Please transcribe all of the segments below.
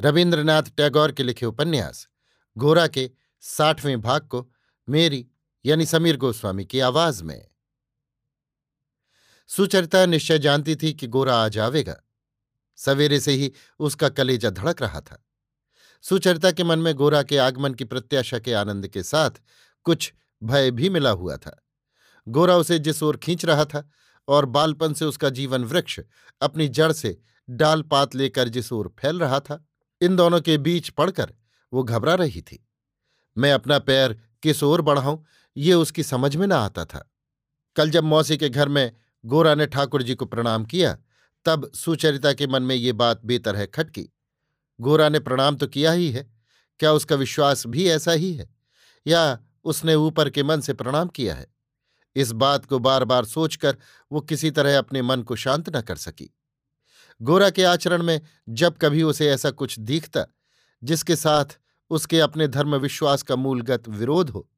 रविन्द्रनाथ टैगोर के लिखे उपन्यास, गोरा के साठवें भाग को मेरी, यानी समीर गोस्वामी की आवाज़ में। सुचरिता निश्चय जानती थी कि गोरा आ जावेगा सवेरे से ही उसका कलेजा धड़क रहा था। सुचरिता के मन में गोरा के आगमन की प्रत्याशा के आनंद के साथ कुछ भय भी मिला हुआ था। गोरा उसे जिस ओर खींच रहा था और बालपन से उसका जीवन वृक्ष अपनी जड़ से डाल पात लेकर जिस ओर फैल रहा था इन दोनों के बीच पड़कर वो घबरा रही थी। मैं अपना पैर किस ओर बढ़ाऊं, ये उसकी समझ में न आता था। कल जब मौसी के घर में गोरा ने ठाकुर जी को प्रणाम किया, तब सुचरिता के मन में ये बात बेतरह खटकी। गोरा ने प्रणाम तो किया ही है, क्या उसका विश्वास भी ऐसा ही है? या उसने ऊपर के मन से प्रणाम किया है? इस बात को बार बार सोचकर वो किसी तरह अपने मन को शांत न कर सकी। गोरा के आचरण में जब कभी उसे ऐसा कुछ दिखता, जिसके साथ उसके अपने धर्म विश्वास का मूलगत विरोध हो,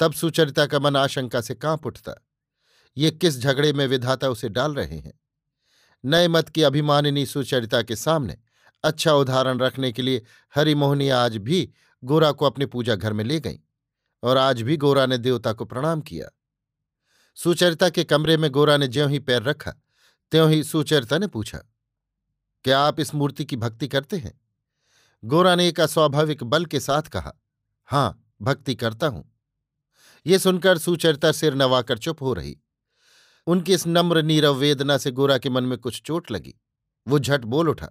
तब सुचरिता का मन आशंका से काँप उठता। ये किस झगड़े में विधाता उसे डाल रहे हैं? नए मत की अभिमानिनी सुचरिता के सामने अच्छा उदाहरण रखने के लिए हरिमोहनी आज भी गोरा को अपने पूजा घर में ले गई और आज भी गोरा ने देवता को प्रणाम किया। सुचरिता के कमरे में गोरा ने ज्यों ही पैर रखा, त्यों ही सुचरिता ने पूछा क्या आप इस मूर्ति की भक्ति करते हैं? गोरा ने एक अस्वाभाविक बल के साथ कहा, हाँ, भक्ति करता हूँ। ये सुनकर सुचरिता सिर नवाकर चुप हो रही। उनकी इस नम्र, नीरव वेदना से गोरा के मन में कुछ चोट लगी। वो झट बोल उठा,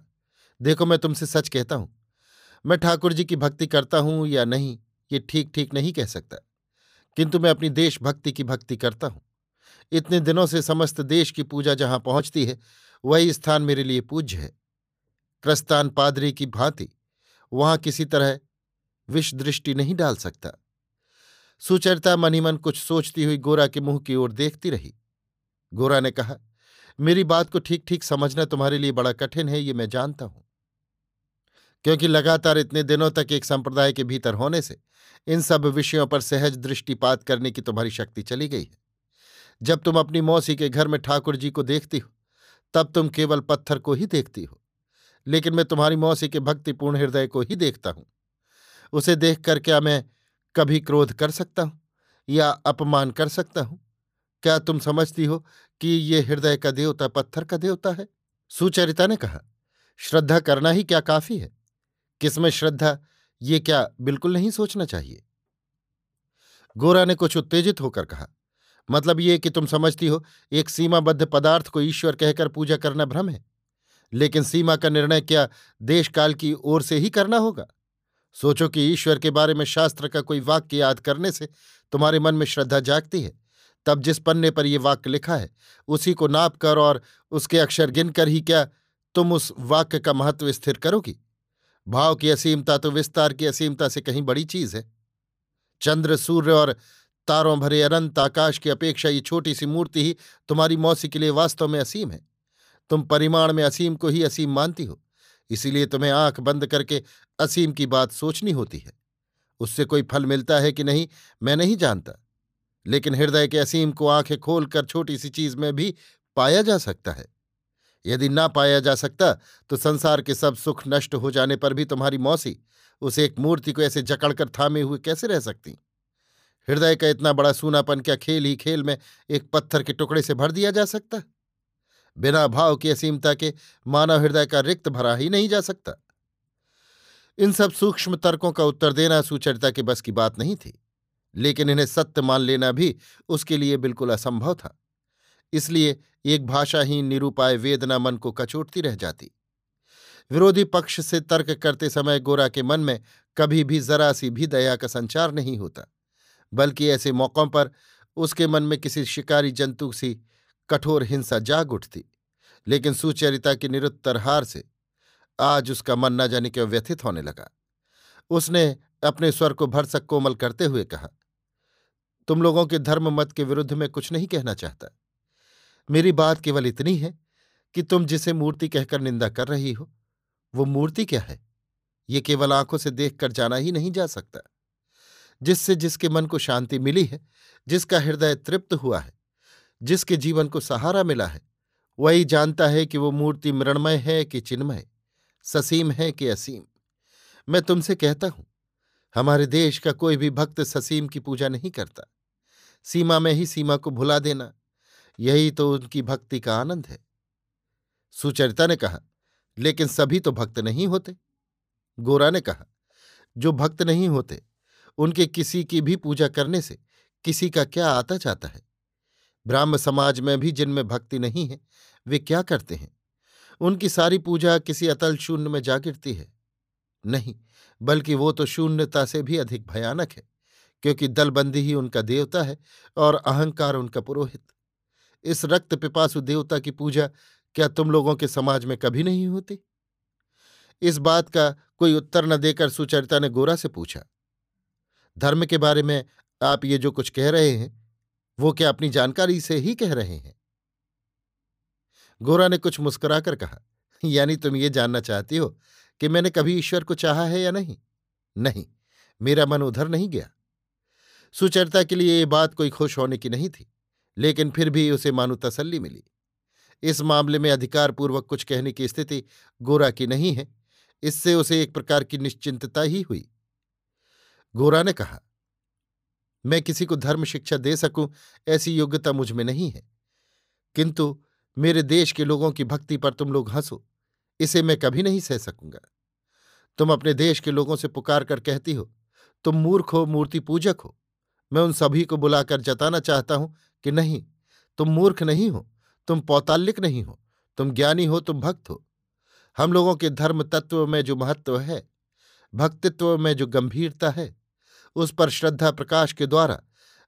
देखो, मैं तुमसे सच कहता हूँ। मैं ठाकुर जी की भक्ति करता हूँ या नहीं, ये ठीक ठीक नहीं कह सकता। किंतु मैं अपनी देशभक्ति की भक्ति करता हूँ। इतने दिनों से समस्त देश की पूजा जहाँ पहुँचती है, वही स्थान मेरे लिए पूज्य है। क्रस्तान पादरी की भांति वहाँ किसी तरह विष दृष्टि नहीं डाल सकता। सुचरिता मनीमन कुछ सोचती हुई गोरा के मुँह की ओर देखती रही। गोरा ने कहा, मेरी बात को ठीक ठीक समझना तुम्हारे लिए बड़ा कठिन है, ये मैं जानता हूँ। क्योंकि लगातार इतने दिनों तक एक संप्रदाय के भीतर होने से इन सब विषयों पर सहज दृष्टिपात करने की तुम्हारी शक्ति चली गई है। जब तुम अपनी मौसी के घर में ठाकुर जी को देखती हो, तब तुम केवल पत्थर को ही देखती हो। लेकिन मैं तुम्हारी मौसी के भक्तिपूर्ण हृदय को ही देखता हूँ। उसे देखकर क्या मैं कभी क्रोध कर सकता हूँ या अपमान कर सकता हूँ? क्या तुम समझती हो कि ये हृदय का देवता पत्थर का देवता है? सुचरिता ने कहा, श्रद्धा करना ही क्या काफ़ी है? किसमें श्रद्धा, ये क्या बिल्कुल नहीं सोचना चाहिए? गोरा ने कुछ उत्तेजित होकर कहा मतलब ये कि तुम समझती हो, एक सीमाबद्ध पदार्थ को ईश्वर कहकर पूजा करना भ्रम है? लेकिन सीमा का निर्णय क्या देशकाल की ओर से ही करना होगा? सोचो कि ईश्वर के बारे में शास्त्र का कोई वाक्य याद करने से तुम्हारे मन में श्रद्धा जागती है। तब जिस पन्ने पर यह वाक्य लिखा है, उसी को नाप कर और उसके अक्षर गिनकर ही क्या तुम उस वाक्य का महत्व स्थिर करोगी? भाव की असीमता तो विस्तार की असीमता से कहीं बड़ी चीज़ है। चंद्र, सूर्य और तारों भरे अनंत आकाश की अपेक्षा ये छोटी सी मूर्ति ही तुम्हारी मौसी के लिए वास्तव में असीम है। तुम परिमाण में असीम को ही असीम मानती हो। इसीलिए तुम्हें आँख बंद करके असीम की बात सोचनी होती है। उससे कोई फल मिलता है कि नहीं, मैं नहीं जानता। लेकिन हृदय के असीम को आँखें खोलकर छोटी सी चीज़ में भी पाया जा सकता है। यदि ना पाया जा सकता तो संसार के सब सुख नष्ट हो जाने पर भी तुम्हारी मौसी उस एक मूर्ति को ऐसे जकड़कर थामे हुए कैसे रह सकती? हृदय का इतना बड़ा सूनापन क्या खेल ही खेल में एक पत्थर के टुकड़े से भर दिया जा सकता? बिना भाव की, असीमता के मानव हृदय का रिक्त भरा ही नहीं जा सकता। इन सब सूक्ष्म तर्कों का उत्तर देना सुचरिता के बस की बात नहीं थी, लेकिन इन्हें सत्य मान लेना भी उसके लिए बिल्कुल असंभव था। इसलिए एक भाषाहीन, निरूपाय वेदना मन को कचोटती रह जाती। विरोधी पक्ष से तर्क करते समय गोरा के मन में कभी भी जरा सी भी दया का संचार नहीं होता, बल्कि ऐसे मौक़ों पर उसके मन में किसी शिकारी जंतु सी कठोर हिंसा जाग उठती, लेकिन सुचरिता की निरुत्तर हार से आज उसका मन न जाने क्यों व्यथित होने लगा। उसने अपने स्वर को भरसक कोमल करते हुए कहा, तुम लोगों के धर्म मत के विरुद्ध में कुछ नहीं कहना चाहता। मेरी बात केवल इतनी है कि तुम जिसे मूर्ति कहकर निंदा कर रही हो, वो मूर्ति क्या है? ये केवल आँखों से देखकर जाना ही नहीं जा सकता। जिससे जिसके मन को शांति मिली है, जिसका हृदय तृप्त हुआ है जिसके जीवन को सहारा मिला है, वही जानता है कि वो मूर्ति मृणमय है कि चिन्मय, ससीम है कि असीम। मैं तुमसे कहता हूँ, हमारे देश का कोई भी भक्त ससीम की पूजा नहीं करता। सीमा में ही सीमा को भुला देना, यही तो उनकी भक्ति का आनंद है। सुचरिता ने कहा, लेकिन सभी तो भक्त नहीं होते। गोरा ने कहा, जो भक्त नहीं होते, उनके किसी की भी पूजा करने से किसी का क्या आता जाता है? ब्राह्म समाज में भी जिनमें भक्ति नहीं है, वे क्या करते हैं? उनकी सारी पूजा किसी अतल शून्य में जा गिरती है? नहीं, बल्कि वो तो शून्यता से भी अधिक भयानक है, क्योंकि दलबंदी ही उनका देवता है और अहंकार उनका पुरोहित। इस रक्त पिपासु देवता की पूजा क्या तुम लोगों के समाज में कभी नहीं होती? इस बात का कोई उत्तर न देकर सुचरिता ने गोरा से पूछा, धर्म के बारे में आप ये जो कुछ कह रहे हैं वो क्या अपनी जानकारी से ही कह रहे हैं? गोरा ने कुछ मुस्कुराकर कहा, यानी तुम ये जानना चाहती हो कि मैंने कभी ईश्वर को चाहा है या नहीं? नहीं, मेरा मन उधर नहीं गया। सुचरिता के लिए ये बात कोई खुश होने की नहीं थी, लेकिन फिर भी उसे मानो तसल्ली मिली। इस मामले में अधिकारपूर्वक कुछ कहने की स्थिति गोरा की नहीं है, इससे उसे एक प्रकार की निश्चिंतता ही हुई। गोरा ने कहा मैं किसी को धर्म शिक्षा दे सकूँ, ऐसी योग्यता मुझमें नहीं है। किंतु मेरे देश के लोगों की भक्ति पर तुम लोग हंसो, इसे मैं कभी नहीं सह सकूँगा। तुम अपने देश के लोगों से पुकार कर कहती हो, तुम मूर्ख हो, मूर्ति पूजक हो। मैं उन सभी को बुलाकर जताना चाहता हूँ कि नहीं, तुम मूर्ख नहीं हो, तुम पौताल्लिक नहीं हो, तुम ज्ञानी हो, तुम भक्त हो। हम लोगों के धर्म तत्व में जो महत्व है, भक्तित्व में जो गंभीरता है उस पर श्रद्धा प्रकाश के द्वारा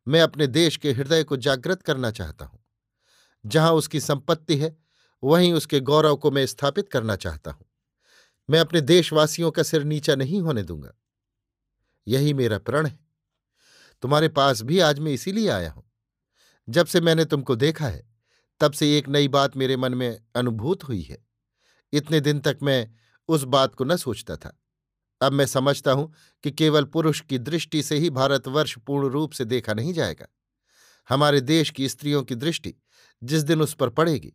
मैं अपने देश के हृदय को जागृत करना चाहता हूँ। जहाँ उसकी संपत्ति है, वहीं उसके गौरव को मैं स्थापित करना चाहता हूँ। मैं अपने देशवासियों का सिर नीचा नहीं होने दूँगा। यही मेरा प्रण है। तुम्हारे पास भी आज मैं इसीलिए आया हूँ। जब से मैंने तुमको देखा है, तब से एक नई बात मेरे मन में अनुभूत हुई है। इतने दिन तक मैं उस बात को न सोचता था। अब मैं समझता हूँ कि केवल पुरुष की दृष्टि से ही भारतवर्ष पूर्ण रूप से देखा नहीं जाएगा। हमारे देश की स्त्रियों की दृष्टि जिस दिन उस पर पड़ेगी,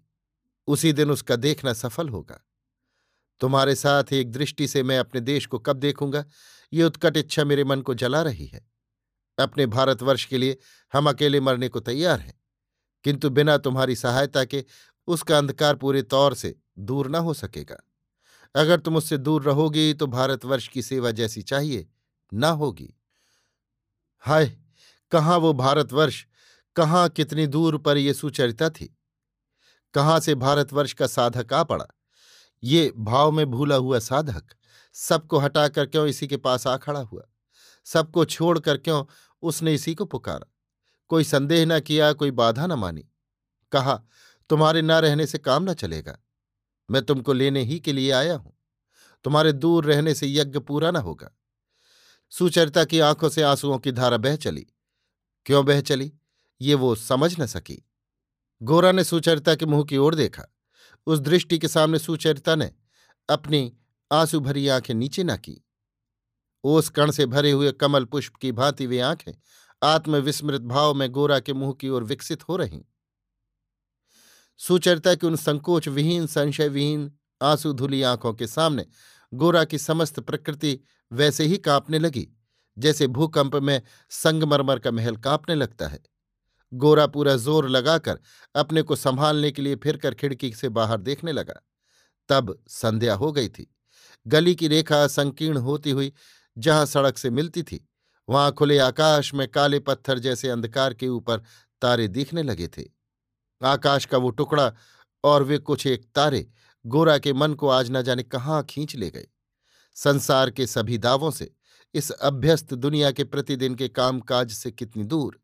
उसी दिन उसका देखना सफल होगा। तुम्हारे साथ एक दृष्टि से मैं अपने देश को कब देखूँगा? ये उत्कट इच्छा मेरे मन को जला रही है। अपने भारतवर्ष के लिए हम अकेले मरने को तैयार हैं, किंतु बिना तुम्हारी सहायता के उसका अंधकार पूरे तौर से दूर न हो सकेगा। अगर तुम उससे दूर रहोगी तो भारतवर्ष की सेवा जैसी चाहिए, न होगी। हाय, कहाँ वो भारतवर्ष? कहाँ कितनी दूर पर ये सुचरिता थी? कहाँ से भारतवर्ष का साधक आ पड़ा? ये भाव में भूला हुआ साधक सबको हटाकर क्यों इसी के पास आ खड़ा हुआ? सबको छोड़कर क्यों उसने इसी को पुकारा? कोई संदेह न किया, कोई बाधा न मानी। कहा, तुम्हारे न रहने से काम न चलेगा। मैं तुमको लेने ही के लिए आया हूँ। तुम्हारे दूर रहने से यज्ञ पूरा न होगा। सुचरिता की आँखों से आंसुओं की धारा बह चली। क्यों बह चली? ये वो समझ न सकी। गोरा ने सुचरिता के मुँह की ओर देखा। उस दृष्टि के सामने सुचरिता ने अपनी आँसू भरी आँखें नीचे न की। ओस कण से भरे हुए कमल पुष्प की भांति वे आँखें आत्मविस्मृत भाव में गोरा के मुँह की ओर विकसित हो रहीं। सुचरिता की उन संकोच विहीन संशय विहीन आँसू धुली आँखों के सामने गोरा की समस्त प्रकृति वैसे ही कांपने लगी, जैसे भूकंप में संगमरमर का महल कांपने लगता है। गोरा पूरा ज़ोर लगाकर अपने को संभालने के लिए फिरकर खिड़की से बाहर देखने लगा। तब संध्या हो गई थी। गली की रेखा संकीर्ण होती हुई जहाँ सड़क से मिलती थी, वहाँ खुले आकाश में काले पत्थर जैसे अंधकार के ऊपर तारे दिखने लगे थे। आकाश का वो टुकड़ा और वे कुछ एक तारे गोरा के मन को आज न जाने कहाँ खींच ले गए। संसार के सभी दावों से, इस अभ्यस्त दुनिया के प्रतिदिन के कामकाज से कितनी दूर।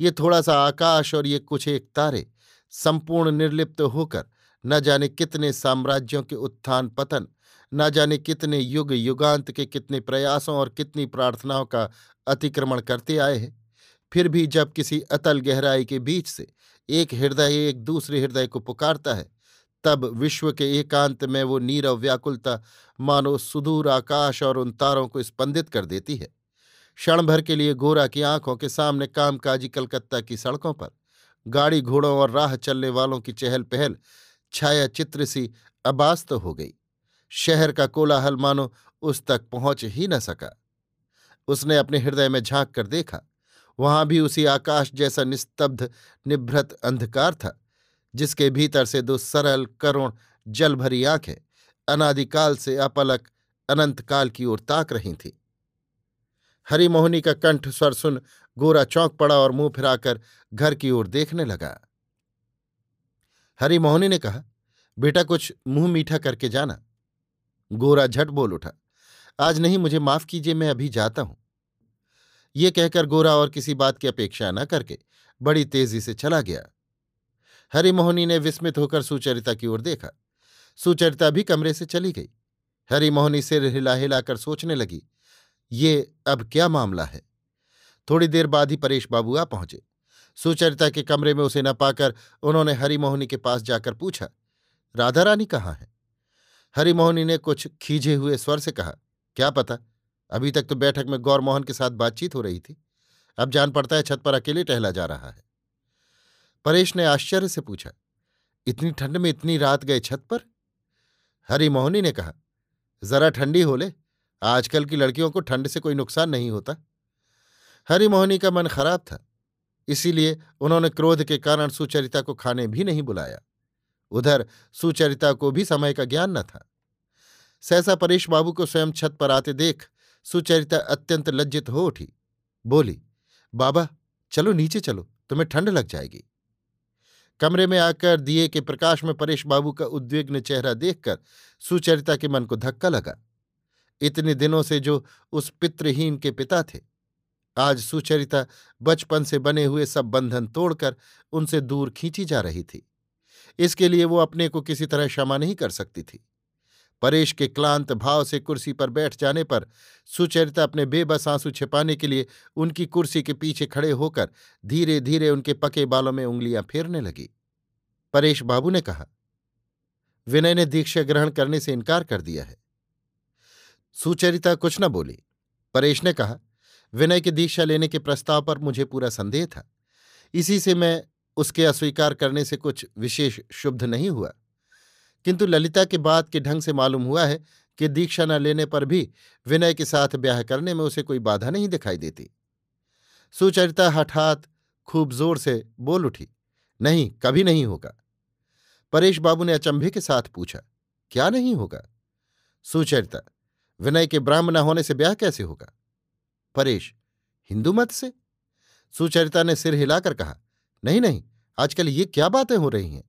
ये थोड़ा सा आकाश और ये कुछ एक तारे, संपूर्ण निर्लिप्त होकर, न जाने कितने साम्राज्यों के उत्थान पतन, न जाने कितने युग युगांत के कितने प्रयासों और कितनी प्रार्थनाओं का अतिक्रमण करते आए हैं। फिर भी जब किसी अतल गहराई के बीच से एक हृदय एक दूसरे हृदय को पुकारता है, तब विश्व के एकांत में वो नीरव व्याकुलता मानो सुदूर आकाश और उन तारों को स्पंदित कर देती है। क्षण भर के लिए गोरा की आँखों के सामने कामकाजी कलकत्ता की सड़कों पर, गाड़ी घोड़ों और राह चलने वालों की चहल पहल छाया चित्र सी अबास्त हो गई। शहर का कोलाहल मानो उस तक पहुँच ही न सका। उसने अपने हृदय में झाँक कर देखा वहाँ भी उसी आकाश जैसा निस्तब्ध निभृत अंधकार था, जिसके भीतर से दो सरल, करुण जल भरी आँखें अनादिकाल से अपलक, अनंतकाल की ओर ताक रही थीं। हरिमोहनी का कंठ स्वर सुन गोरा चौंक पड़ा और मुँह फिराकर घर की ओर देखने लगा। हरिमोहनी ने कहा, बेटा, कुछ मुँह मीठा करके जाना। गोरा झट बोल उठा, आज नहीं, मुझे माफ़ कीजिए, मैं अभी जाता हूँ। ये कहकर गोरा और किसी बात की अपेक्षा न करके बड़ी तेज़ी से चला गया। हरिमोहनी ने विस्मित होकर सुचरिता की ओर देखा। सुचरिता भी कमरे से चली गई। हरिमोहनी सिर हिला हिलाकर सोचने लगी, ये अब क्या मामला है? थोड़ी देर बाद ही परेश बाबू आ पहुँचे। सुचरिता के कमरे में उसे न पाकर उन्होंने हरिमोहनी के पास जाकर पूछा, राधा रानी कहाँ है? हरिमोहनी ने कुछ खींचे हुए स्वर से कहा, क्या पता? अभी तक तो बैठक में गौरमोहन के साथ बातचीत हो रही थी। अब जान पड़ता है छत पर अकेले टहला जा रहा है। परेश ने आश्चर्य से पूछा, इतनी ठंड में इतनी रात गए छत पर? हरिमोहनी ने कहा, जरा ठंडी हो ले, आजकल की लड़कियों को ठंड से कोई नुकसान नहीं होता। हरिमोहनी का मन खराब था, इसीलिए उन्होंने क्रोध के कारण सुचरिता को खाने भी नहीं बुलाया। उधर सुचरिता को भी समय का ज्ञान न था। सहसा परेश बाबू को स्वयं छत पर आते देख सुचरिता अत्यंत लज्जित हो उठी। बोली, बाबा, चलो नीचे चलो, तुम्हें ठंड लग जाएगी। कमरे में आकर दिए के प्रकाश में परेश बाबू का उद्विग्न चेहरा देखकर सुचरिता के मन को धक्का लगा। इतने दिनों से जो उस पितृहीन के पिता थे, आज सुचरिता बचपन से बने हुए सब बंधन तोड़कर उनसे दूर खींची जा रही थी। इसके लिए वो अपने को किसी तरह क्षमा नहीं कर सकती थी। परेश के क्लांत भाव से कुर्सी पर बैठ जाने पर सुचरिता अपने बेबस आँसू छिपाने के लिए उनकी कुर्सी के पीछे खड़े होकर धीरे धीरे उनके पके बालों में उंगलियाँ फेरने लगी। परेश बाबू ने कहा, विनय ने दीक्षा ग्रहण करने से इनकार कर दिया है। सुचरिता कुछ न बोली। परेश ने कहा, विनय की दीक्षा लेने के प्रस्ताव पर मुझे पूरा संदेह था। इसी से मैं उसके अस्वीकार करने से कुछ विशेष शुभ नहीं हुआ। किंतु ललिता के बात के ढंग से मालूम हुआ है कि दीक्षा न लेने पर भी विनय के साथ ब्याह करने में उसे कोई बाधा नहीं दिखाई देती। सुचरिता हठात खूब ज़ोर से बोल उठी, नहीं, कभी नहीं होगा। परेश बाबू ने अचंभे के साथ पूछा, क्या नहीं होगा? सुचरिता, विनय के ब्राह्मण होने से ब्याह कैसे होगा? परेश, हिंदू मत से? सुचरिता ने सिर हिलाकर कहा, नहीं नहीं, आजकल ये क्या बातें हो रही हैं?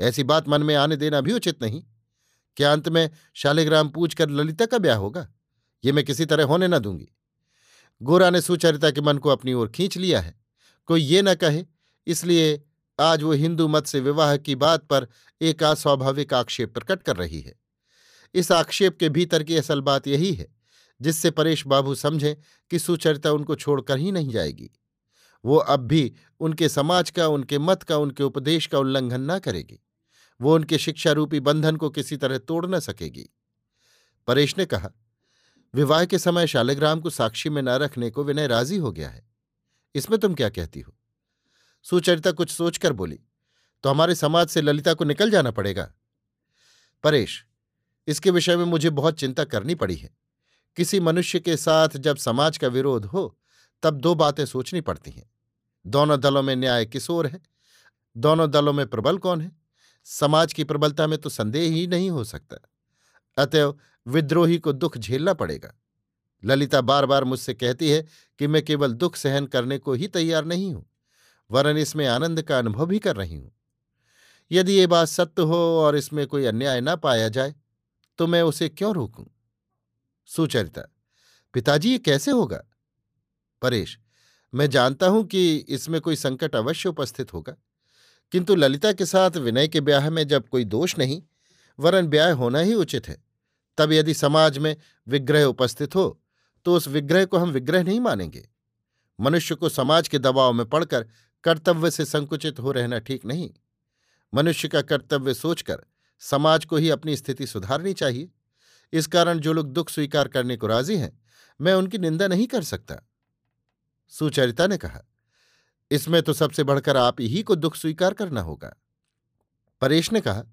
ऐसी बात मन में आने देना भी उचित नहीं। क्या अंत में शालिग्राम पूछकर ललिता का ब्याह होगा? ये मैं किसी तरह होने न दूँगी। गोरा ने सुचरिता के मन को अपनी ओर खींच लिया है। कोई ये न कहे, इसलिए आज वो हिंदू मत से विवाह की बात पर एक अस्वाभाविक आक्षेप प्रकट कर रही है। इस आक्षेप के भीतर की असल बात यही है, जिससे परेश बाबू समझें कि सुचरिता उनको छोड़कर ही नहीं जाएगी। वो अब भी उनके समाज का, उनके मत का, उनके उपदेश का उल्लंघन न करेगी। वो उनके शिक्षा रूपी बंधन को किसी तरह तोड़ न सकेगी। परेश ने कहा, विवाह के समय शालिग्राम को साक्षी में न रखने को विनय राज़ी हो गया है। इसमें तुम क्या कहती हो? सुचरिता कुछ सोचकर बोली तो हमारे समाज से ललिता को निकल जाना पड़ेगा? परेश, इसके विषय में मुझे बहुत चिंता करनी पड़ी है। किसी मनुष्य के साथ जब समाज का विरोध हो, तब दो बातें सोचनी पड़ती हैं। दोनों दलों में न्याय किस ओर है, दोनों दलों में प्रबल कौन है? समाज की प्रबलता में तो संदेह ही नहीं हो सकता। अतएव विद्रोही को दुख झेलना पड़ेगा। ललिता बार बार मुझसे कहती है कि मैं केवल दुख सहन करने को ही तैयार नहीं हूँ, वरन इसमें आनंद का अनुभव भी कर रही हूँ। यदि ये बात सत्य हो और इसमें कोई अन्याय ना पाया जाए तो मैं उसे क्यों रोकूं? सुचरिता, पिताजी ये कैसे होगा? परेश, मैं जानता हूँ कि इसमें कोई संकट अवश्य उपस्थित होगा। किंतु ललिता के साथ विनय के ब्याह में जब कोई दोष नहीं, वरन ब्याह होना ही उचित है। तब यदि समाज में विग्रह उपस्थित हो तो उस विग्रह को हम विग्रह नहीं मानेंगे। मनुष्य को समाज के दबाव में पड़कर कर्तव्य से संकुचित हो रहना ठीक नहीं। मनुष्य का कर्तव्य सोचकर समाज को ही अपनी स्थिति सुधारनी चाहिए। इस कारण जो लोग दुख स्वीकार करने को राज़ी हैं, मैं उनकी निंदा नहीं कर सकता। सुचरिता ने कहा इसमें तो सबसे बढ़कर आप ही को दुख स्वीकार करना होगा। परेश ने कहा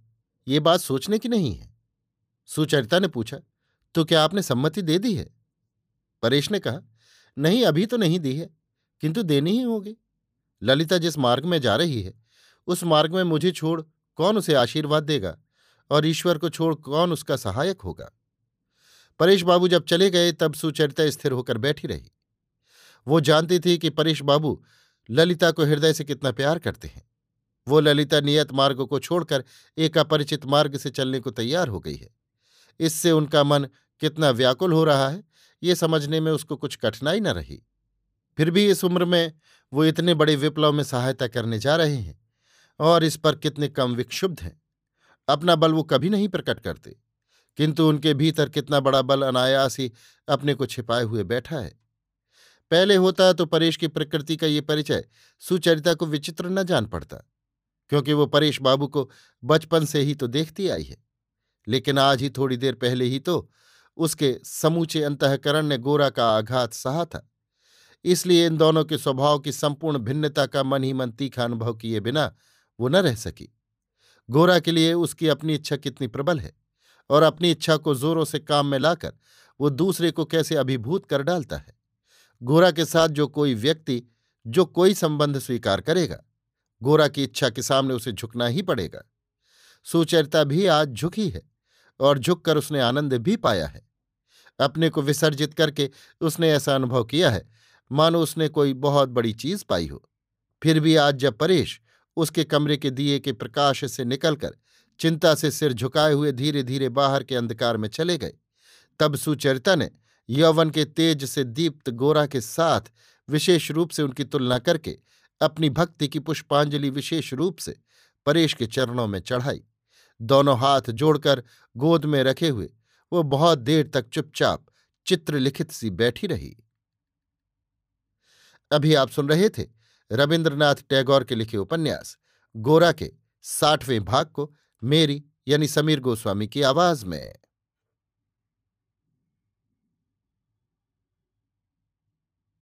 यह बात सोचने की नहीं है। सुचरिता ने पूछा तो क्या आपने सम्मति दे दी है? परेश ने कहा, नहीं, अभी तो नहीं दी है, किंतु देनी ही होगी। ललिता जिस मार्ग में जा रही है, उस मार्ग में मुझे छोड़ कौन उसे आशीर्वाद देगा और ईश्वर को छोड़ कौन उसका सहायक होगा? परेश बाबू जब चले गए, तब सुचरिता स्थिर होकर बैठी रही। वो जानती थी कि परेश बाबू ललिता को हृदय से कितना प्यार करते हैं। वो ललिता नियत मार्ग को छोड़कर एक अपरिचित मार्ग से चलने को तैयार हो गई है। इससे उनका मन कितना व्याकुल हो रहा है, ये समझने में उसको कुछ कठिनाई न रही। फिर भी इस उम्र में वो इतने बड़े विप्लव में सहायता करने जा रहे हैं और इस पर कितने कम विक्षुब्ध हैं। अपना बल वो कभी नहीं प्रकट करते, किंतु उनके भीतर कितना बड़ा बल अनायास ही अपने को छिपाए हुए बैठा है। पहले होता तो परेश की प्रकृति का ये परिचय सुचरिता को विचित्र न जान पड़ता, क्योंकि वो परेश बाबू को बचपन से ही तो देखती आई है। लेकिन आज ही थोड़ी देर पहले ही तो उसके समूचे अंतकरण ने गोरा का आघात सहा था। इसलिए इन दोनों के स्वभाव की संपूर्ण भिन्नता का मन ही मन तीखा अनुभव किए बिना वो न रह सकी। गोरा के लिए उसकी अपनी इच्छा कितनी प्रबल है और अपनी इच्छा को जोरों से काम में लाकर वो दूसरे को कैसे अभिभूत कर डालता है? गोरा के साथ जो कोई व्यक्ति, जो कोई संबंध स्वीकार करेगा, गोरा की इच्छा के सामने उसे झुकना ही पड़ेगा। सुचरिता भी आज झुकी है और झुककर उसने आनंद भी पाया है। अपने को विसर्जित करके उसने ऐसा अनुभव किया है, मानो उसने कोई बहुत बड़ी चीज़ पाई हो। फिर भी आज जब परेश उसके कमरे के दिए के प्रकाश से निकलकर चिंता से सिर झुकाए हुए धीरे धीरे बाहर के अंधकार में चले गए, तब सुचरिता ने यौवन के तेज से दीप्त गोरा के साथ विशेष रूप से उनकी तुलना करके अपनी भक्ति की पुष्पांजलि विशेष रूप से परेश के चरणों में चढ़ाई। दोनों हाथ जोड़कर गोद में रखे हुए, वो बहुत देर तक चुपचाप चित्रलिखित सी बैठी रही। अभी आप सुन रहे थे रविन्द्रनाथ टैगोर के लिखे उपन्यास, गोरा के साठवें भाग को मेरी यानी समीर गोस्वामी की आवाज़ में।